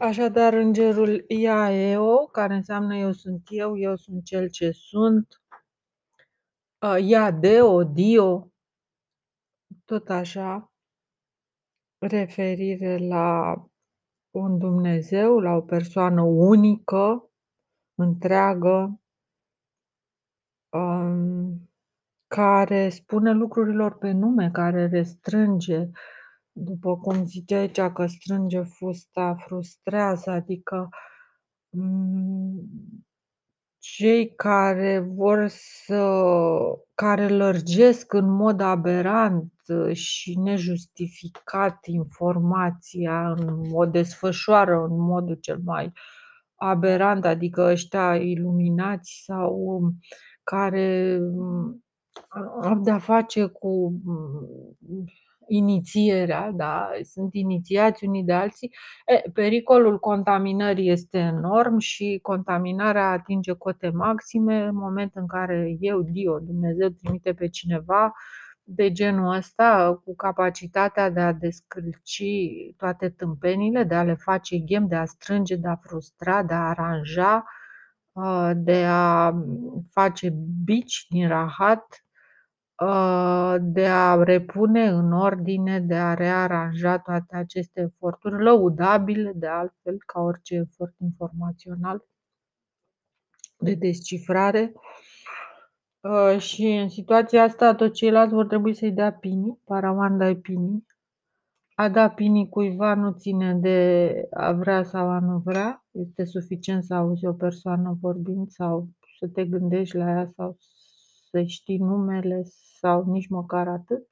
Așadar, îngerul Iaeo, care înseamnă eu sunt eu, eu sunt cel ce sunt, uh, Iadeo, Dio, tot așa, referire la un Dumnezeu, la o persoană unică, întreagă, um, care spune lucrurilor pe nume, care restrânge, după cum zice aici că strânge fusta, frustrează, adică mm, cei care vor să care lărgesc în mod aberant și nejustificat informația, în o desfășoară în modul cel mai aberant, adică ăștia iluminați sau care au de-a face cu inițierea, da, sunt inițiați unii de alții, e, pericolul contaminării este enorm și contaminarea atinge cote maxime. În momentul în care eu, Dio, Dumnezeu trimite pe cineva de genul ăsta cu capacitatea de a descălci toate tâmpenile, de a le face ghem, de a strânge, de a frustra, de a aranja, de a face bici din rahat, de a repune în ordine, de a rearanja toate aceste eforturi lăudabile, de altfel, ca orice efort informațional de descifrare. Și în situația asta, tot ceilalți vor trebui să-i dea pinii, paramanda pinii. A da pinii cuiva nu ține de a vrea sau a nu vrea. Este suficient să auzi o persoană vorbind sau să te gândești la ea sau să știi numele sau nici măcar atât.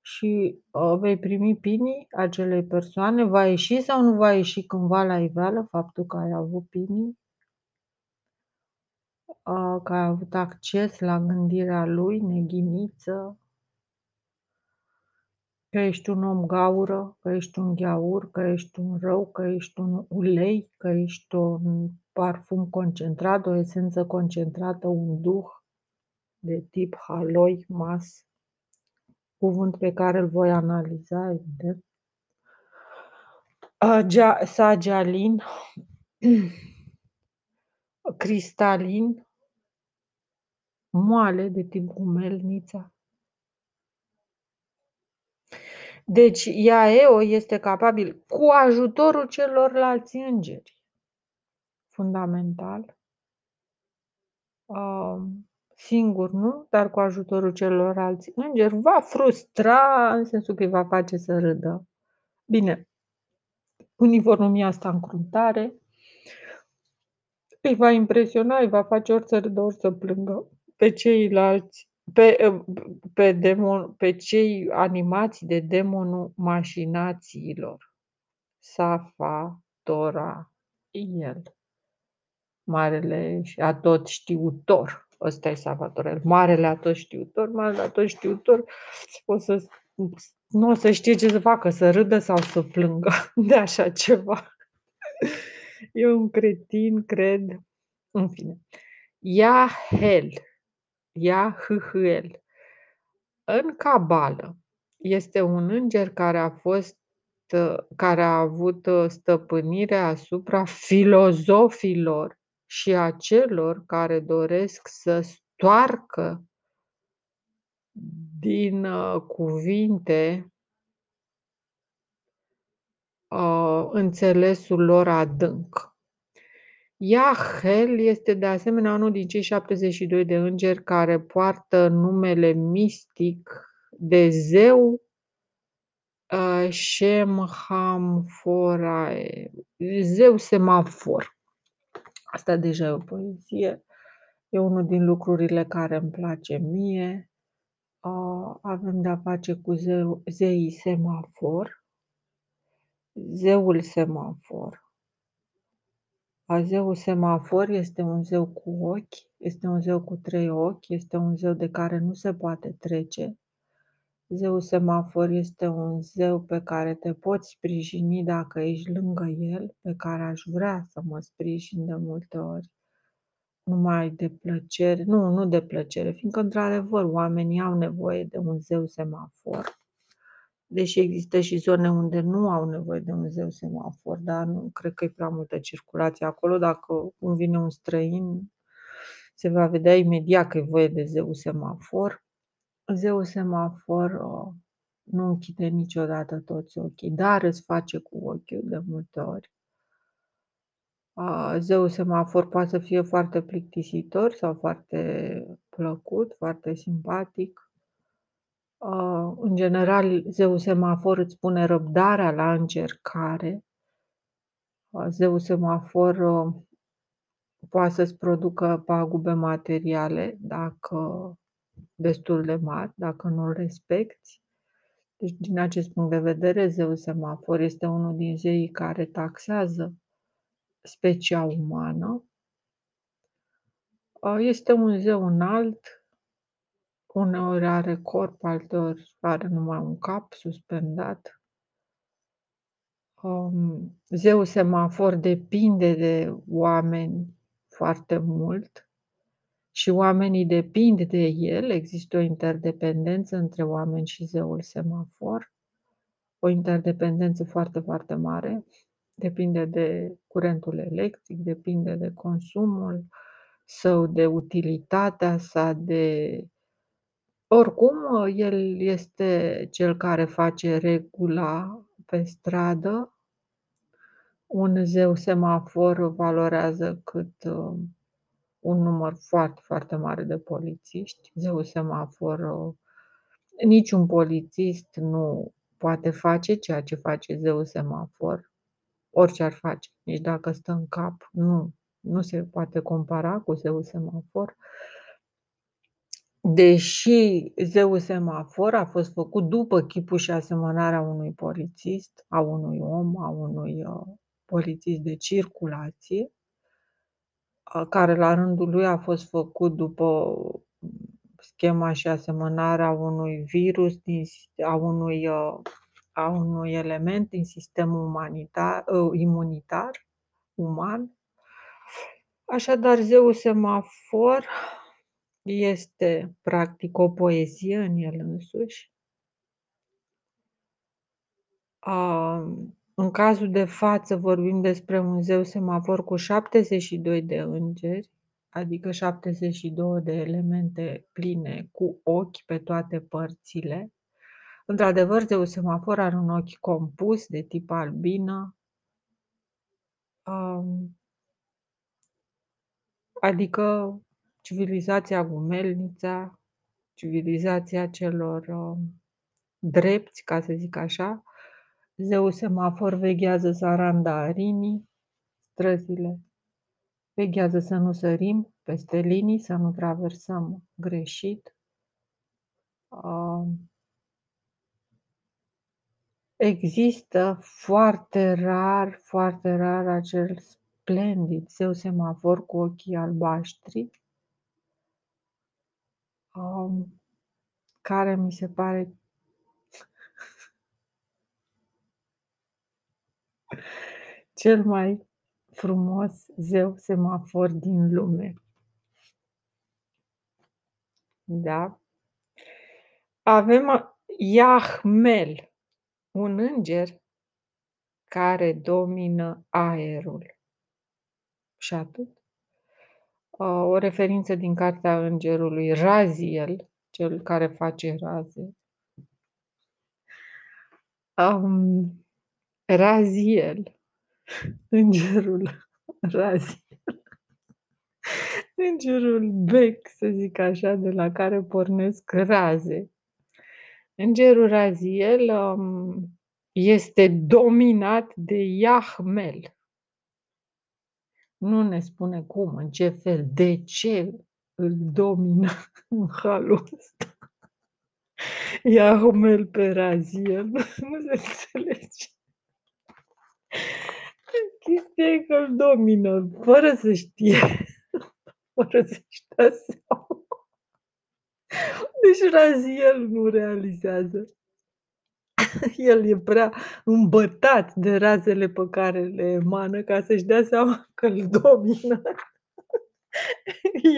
Și uh, vei primi pinii acelei persoane, va ieși sau nu va ieși cândva la iveală faptul că ai avut pinii, uh, că ai avut acces la gândirea lui, neghiniță, că ești un om gaură, că ești un gheaur, că ești un rău, că ești un ulei, că ești un parfum concentrat, o esență concentrată, un duh de tip haloi, mas, cuvânt pe care îl voi analiza, evident. Sagialin, cristalin, moale de tip gumelnița. Deci Iaeo este capabil, cu ajutorul celorlalți îngeri, fundamental, um, singur nu, dar cu ajutorul celorlalți îngeri, va frustra în sensul că îi va face să râdă. Bine, unii vor numi asta încruntare, îi va impresiona, îi va face ori să râdă, ori să plângă pe ceilalți, pe, pe, demon, pe cei animați de demonul mașinațiilor. Safa, Tora, el, marele și atot știutor. Ăsta e Salvatorel. Marele atot știutor, marele atot știutor o să, nu o să știe ce să facă, să râdă sau să plângă de așa ceva. E un cretin, cred. În fine. Iahel. Iahel. În cabală este un înger care a fost care a avut stăpânire asupra filozofilor și a celor care doresc să stoarcă din uh, cuvinte uh, înțelesul lor adânc. Iahel este de asemenea unul din cei 72 de îngeri care poartă numele mistic de zeu uh, Shemhamforae, zeu semafor. Asta deja e o poezie. E unul din lucrurile care îmi place mie. Avem de-a face cu zeu, zeii semafor. Zeul semafor. Zeul semafor este un zeu cu ochi, este un zeu cu trei ochi, este un zeu de care nu se poate trece. Zeul semafor este un zeu pe care te poți sprijini dacă ești lângă el, pe care aș vrea să mă sprijin de multe ori. Numai de plăcere, nu, nu de plăcere, fiindcă într-adevăr oamenii au nevoie de un zeu semafor. Deși există și zone unde nu au nevoie de un zeu semafor, dar nu cred că e prea multă circulație acolo. Dacă cum vine un străin, se va vedea imediat că e voie de zeu semafor. Zeul semafor uh, nu închide niciodată toți ochii, dar îți face cu ochiul de multe ori. Uh, zeul semafor poate să fie foarte plictisitor sau foarte plăcut, foarte simpatic. Uh, în general, zeul semafor îți pune răbdarea la încercare. Zeul semafor poate să-ți producă pagube materiale dacă destul de mari, dacă nu îl respecti. Deci, din acest punct de vedere, zeul semafor este unul din zeii care taxează specia umană. Este un zeu înalt, uneori are corp, alteori are numai un cap suspendat. Um, zeul semafor depinde de oameni foarte mult și oamenii depind de el, există o interdependență între oameni și zeul semafor, o interdependență foarte, foarte mare, depinde de curentul electric, depinde de consumul său, de utilitatea sa, de... Oricum, el este cel care face regula pe stradă. Un zeu semafor valorează cât un număr foarte, foarte mare de polițiști. Zeul semafor, niciun polițist nu poate face ceea ce face zeul semafor, orice ar face, nici dacă stă în cap, nu, nu se poate compara cu zeul semafor. Deși zeul semafor a fost făcut după chipul și asemănarea unui polițist, a unui om, a unui uh, polițist de circulație, care la rândul lui a fost făcut după schema și asemănarea unui virus, a unui, a unui element din sistemul umanitar, imunitar uman. Așadar, zeul semafor este practic o poezie în el însuși. În cazul de față vorbim despre un zeu semafor cu 72 de îngeri, adică 72 de elemente pline cu ochi pe toate părțile. Într-adevăr, zeul semafor are un ochi compus de tip albină, adică civilizația Gumelnița, civilizația celor drepți, ca să zic așa, Zeul semafor veghează să aranda arinii, străzile. Veghează să nu sărim peste linii, să nu traversăm greșit. Există foarte rar, foarte rar acel splendid zeu semafor cu ochii albaștri, care mi se pare cel mai frumos zeu semafor din lume. Da? Avem Iahmel, un înger care domină aerul. Și atât. O referință din cartea îngerului Raziel, cel care face raze. Um, Raziel Îngerul Raziel. Îngerul bec, să zic așa, de la care pornesc raze. Îngerul Raziel um, este dominat de Iahmel. Nu ne spune cum, în ce fel, de ce îl domină în halul ăsta. Iahmel pe Raziel. Nu se înțelege. Chestia e că îl domină, fără să știe, fără să-și dea seama. Deci Raziel nu realizează. El e prea îmbătat de razele pe care le emană ca să-și dea seama că îl domină.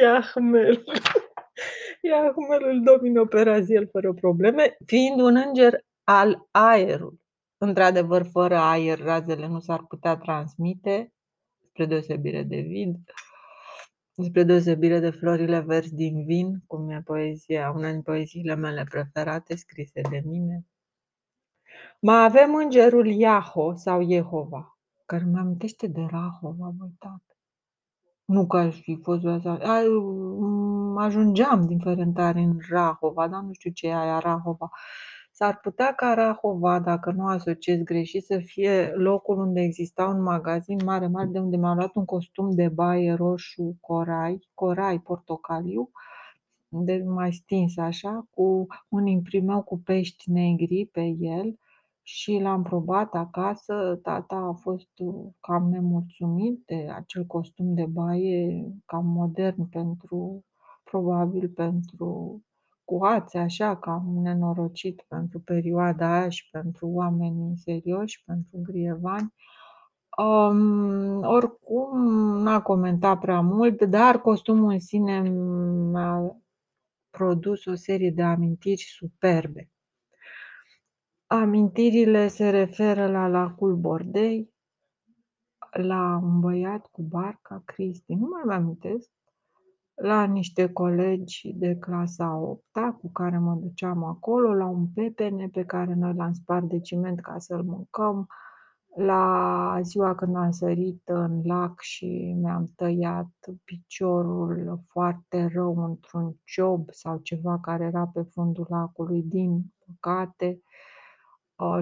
Iahmel. Iahmel îl domină pe Raziel fără probleme, fiind un înger al aerului. Într-adevăr, fără aer, razele nu s-ar putea transmite, spre deosebire de vid, spre deosebire de florile verzi din vin, cum e poezia, una din poeziile mele preferate, scrise de mine. Mai avem îngerul Iaho sau Jehova, care îmi amintește de Rahova, băi, tată. Nu că aș fi fost asta. Ajungeam din Ferentari în Rahova, dar nu știu ce e aia Rahova. S-ar putea ca Rahova, dacă nu asociez greșit, să fie locul unde exista un magazin mare, mare, de unde mi-am luat un costum de baie roșu corai, corai portocaliu, de mai stins așa, cu un imprimeu cu pești negri pe el și l-am probat acasă. Tata a fost cam nemulțumit de acel costum de baie cam modern pentru, probabil pentru cuațe, așa, cam nenorocit pentru perioada aia și pentru oamenii serioși, pentru grievani. Um, oricum, n-a comentat prea mult, dar costumul în sine mi-a produs o serie de amintiri superbe. Amintirile se referă la lacul Bordei, la un băiat cu barca, Cristi, nu mai amintesc, la niște colegi de clasa 8 cu care mă duceam acolo, la un pepene pe care noi l-am spart de ciment ca să-l mâncăm, la ziua când am sărit în lac și mi-am tăiat piciorul foarte rău într-un ciob sau ceva care era pe fundul lacului, din păcate,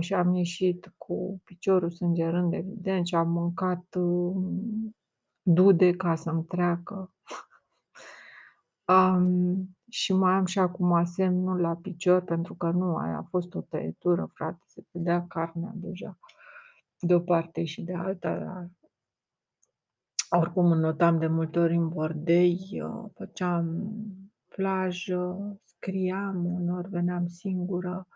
și am ieșit cu piciorul sângerând, evident, și am mâncat um, dude ca să-mi treacă. Um, și mai am și acum semnul la picior, pentru că nu, aia a fost o tăietură, frate, se vedea carnea deja de o parte și de alta. Dar oricum înotam de multe ori în bordei, făceam plajă, scriam, unor veneam singură,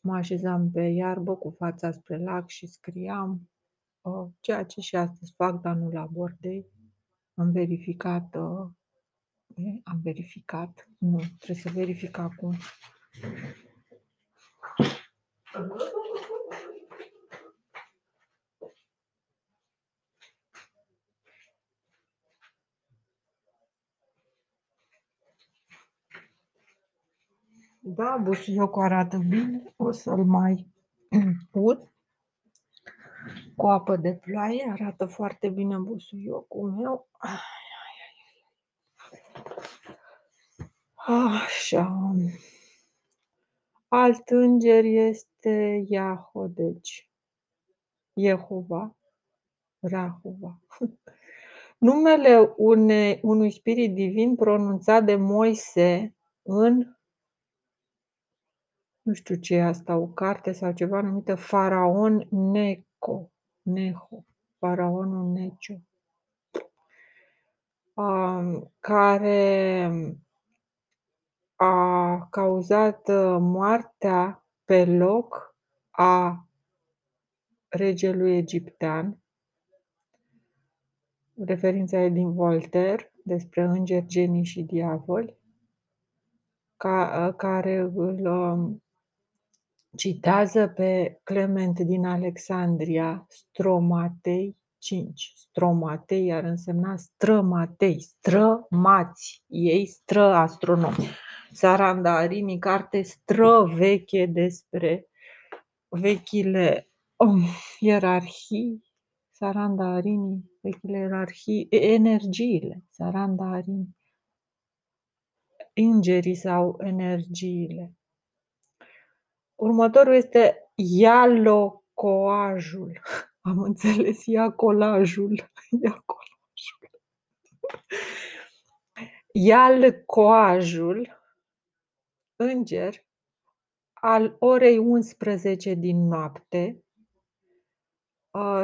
mă așezam pe iarbă cu fața spre lac și scriam, ceea ce și astăzi fac, dar nu la bordei. Am verificat, am verificat, nu, trebuie să verific acum. Da, busuiocul arată bine, o să-l mai ud cu apă de ploaie, arată foarte bine busuiocul meu. Așa. Alt înger este Iaho, deci Jehova, Rahova. Numele une, unui spirit divin pronunțat de Moise în nu știu ce e asta, o carte sau ceva numită Faraon Neco, Neho, Faraonul Necio, um, care a cauzat uh, moartea pe loc a regelui egiptean. Referința e din Voltaire despre îngeri, genii și diavoli, ca, uh, care îl um, Citează pe Clement din Alexandria, Stromatei 5. Stromatei ar însemna strămatei, strămați, ei stră astronomi. Sarandarini, carte străveche despre vechile um, ierarhii, Sarandarini, vechile ierarhii, energiile, Sarandarini, îngerii sau energiile. Următorul este ialocoajul. Am înțeles, iacolajul. Iacolajul. Ialcoajul, înger, al orei 11 din noapte,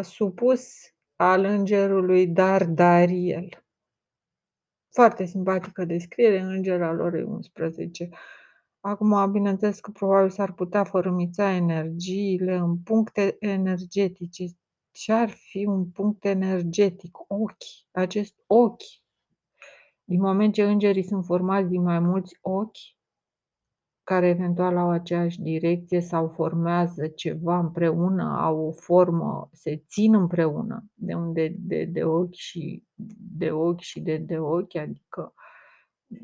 supus al îngerului Dardariel. Foarte simpatică descriere, înger al orei 11. Acum, bineînțeles că probabil s-ar putea fărâmița energiile în puncte energetice. Ce-ar fi un punct energetic? Ochi. Acest ochi. Din moment ce îngerii sunt formați din mai mulți ochi, care eventual au aceeași direcție sau formează ceva împreună, au o formă, se țin împreună, de unde de, de ochi și de ochi și de, de ochi, adică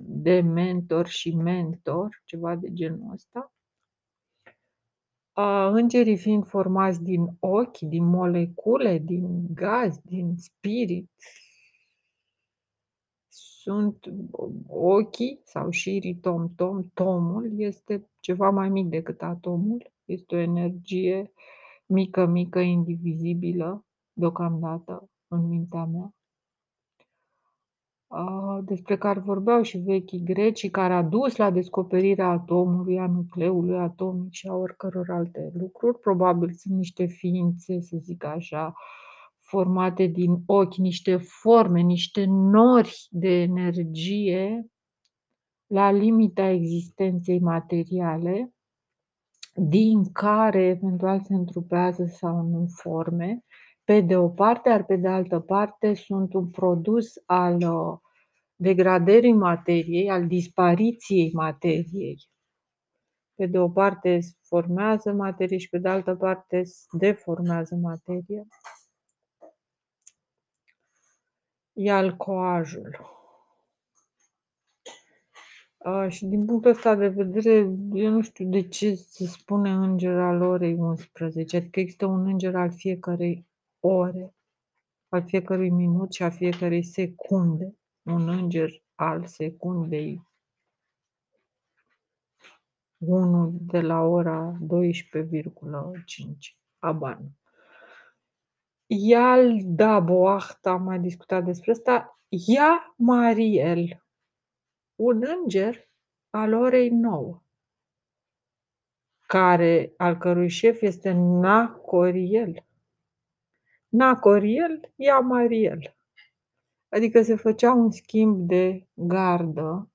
de mentor și mentor, ceva de genul ăsta. Îngerii fiind formați din ochi, din molecule, din gaz, din spirit, sunt ochii sau șirii tom-tom, tomul este ceva mai mic decât atomul, este o energie mică, mică, indivizibilă, deocamdată, în mintea mea, despre care vorbeau și vechii greci, care a dus la descoperirea atomului, a nucleului atomic și a oricăror alte lucruri. Probabil sunt niște ființe, să zic așa, formate din ochi, niște forme, niște nori de energie la limita existenței materiale, din care eventual se întrupează sau nu forme, pe de o parte, iar pe de altă parte sunt un produs al uh, degradării materiei, al dispariției materiei. Pe de o parte formează materie și pe de altă parte deformează materia. E alcoajul. Uh, și din punctul ăsta de vedere, eu nu știu de ce se spune înger al orei 11, adică există un înger al fiecarei ore, al fiecărui minut și a fiecărei secunde, un înger al secundei 1 de la ora 12,5. Abar Ial da Boacht, am mai discutat despre asta. Ia Mariel, un înger al orei 9, care, al cărui șef este Nacoriel. Nacoriel, ia Mariel. Adică se făcea un schimb de gardă,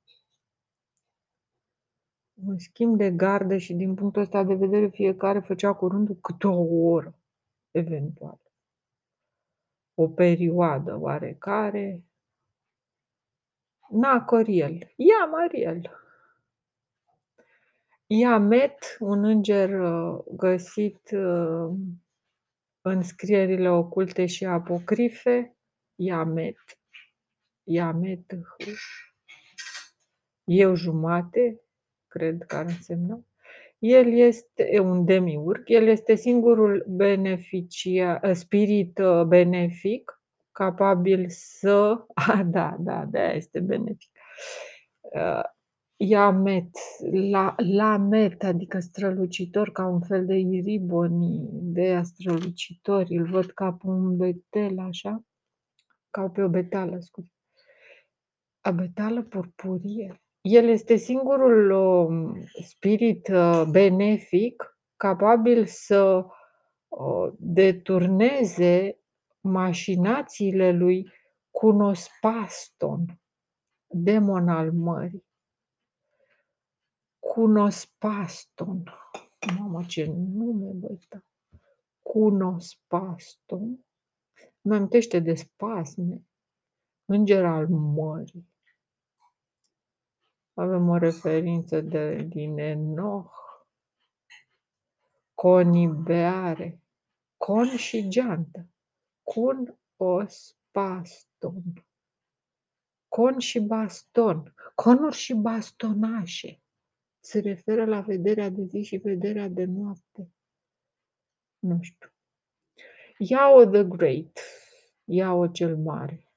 un schimb de gardă și din punctul ăsta de vedere fiecare făcea cu rândul câte o oră, eventual. O perioadă oarecare. Na, Coriel, ia Mariel. Ia Met, un înger uh, găsit uh, în scrierile oculte și apocrife, Iamet, Iamet, eu jumate, cred că ar însemna. El este un demiurg, el este singurul beneficia, ă, spirit ă, benefic capabil să. A, da, da, da, este benefic. Iamet, la, la met, adică strălucitor, ca un fel de iriboni, de strălucitori, îl văd ca pe un betel, așa, ca pe o betală, scuze. A betală purpurie. El este singurul uh, spirit uh, benefic capabil să uh, deturneze mașinațiile lui Cunospaston, demon al mării. Cunospaston. Mamă, ce nume, băi, da. Cunospaston. Mă amintește de spasme. Înger al mării. Avem o referință de, din Enoch. Conibeare. Con și geantă. Cun os paston. Con și baston. Conuri și bastonașe. Se referă la vederea de zi și vederea de noapte. Nu știu. Ia-o the great. Ia-o cel mare.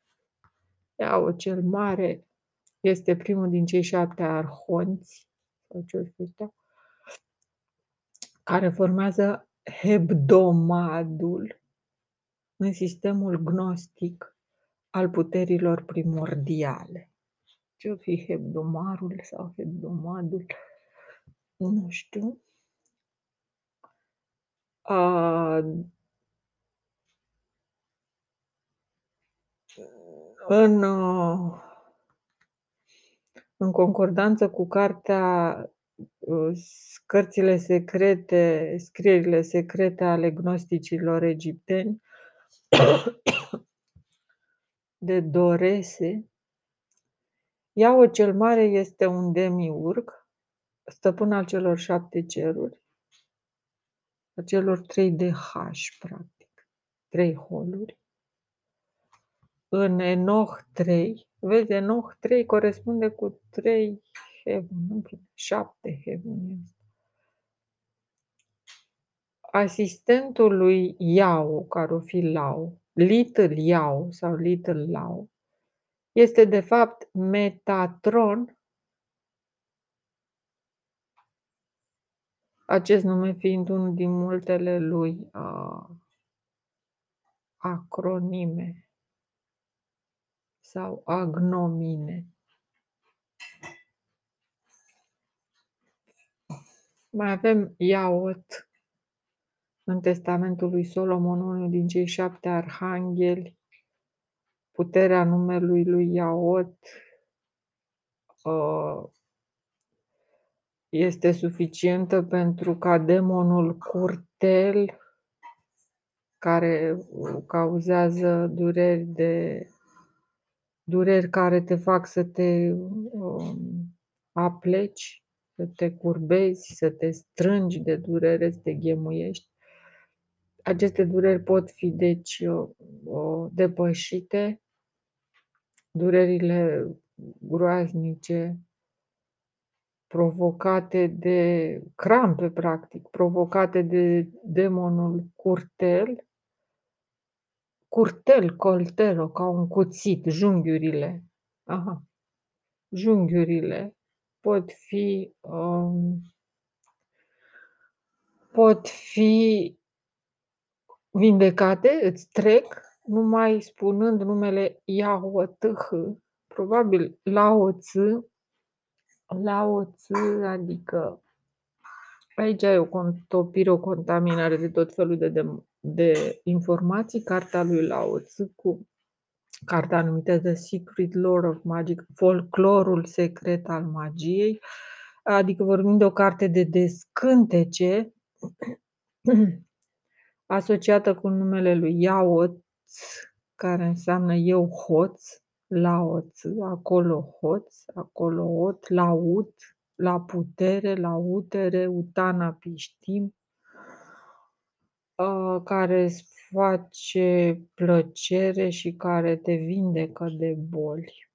Ia-o cel mare este primul din cei șapte arhonți, sau ce ăsta, care formează hebdomadul în sistemul gnostic al puterilor primordiale. Ce-o fi hebdomarul sau hebdomadul? Nu știu. Uh, în uh, în concordanță cu cartea uh, Cărțile secrete, scrierile secrete ale gnosticilor egipteni de Dorese, Iao cel Mare este un demiurg stăpân al celor șapte ceruri, a celor trei de H, practic, trei holuri. În Enoch 3, vezi, Enoch 3 corespunde cu 3 heaven, 7 heaven asistentul lui Iau, care o fi Lau, Little Iau sau Little Lau, este de fapt Metatron, acest nume fiind unul din multele lui uh, acronime sau agnomine. Mai avem Iaot, în testamentul lui Solomon, unul din cei șapte arhangheli, puterea numelui lui Iaot uh, este suficientă pentru ca demonul curtel, care cauzează dureri de dureri care te fac să te um, apleci, să te curbezi, să te strângi de durere, să te ghemuiești. Aceste dureri pot fi, deci, depășite, durerile groaznice provocate de crampe, practic, provocate de demonul curtel, curtel, coltelo, ca un cuțit, junghiurile, aha, junghiurile pot fi, um, pot fi vindecate, îți trec, numai spunând numele Yahuatâh, probabil Lao Tzu, Lao Tzu, adică aici ai o contopire, o contaminare de tot felul de, de, de informații, cartea lui Lao Tzu cu cartea numită The Secret Lore of Magic, folclorul secret al magiei, adică vorbim de o carte de descântece asociată cu numele lui Yaot, care înseamnă eu hoț, laoț, acolo hoț, acolo ot, laut, la putere, la utere, utana piștim, ă, care îți face plăcere și care te vindecă de boli.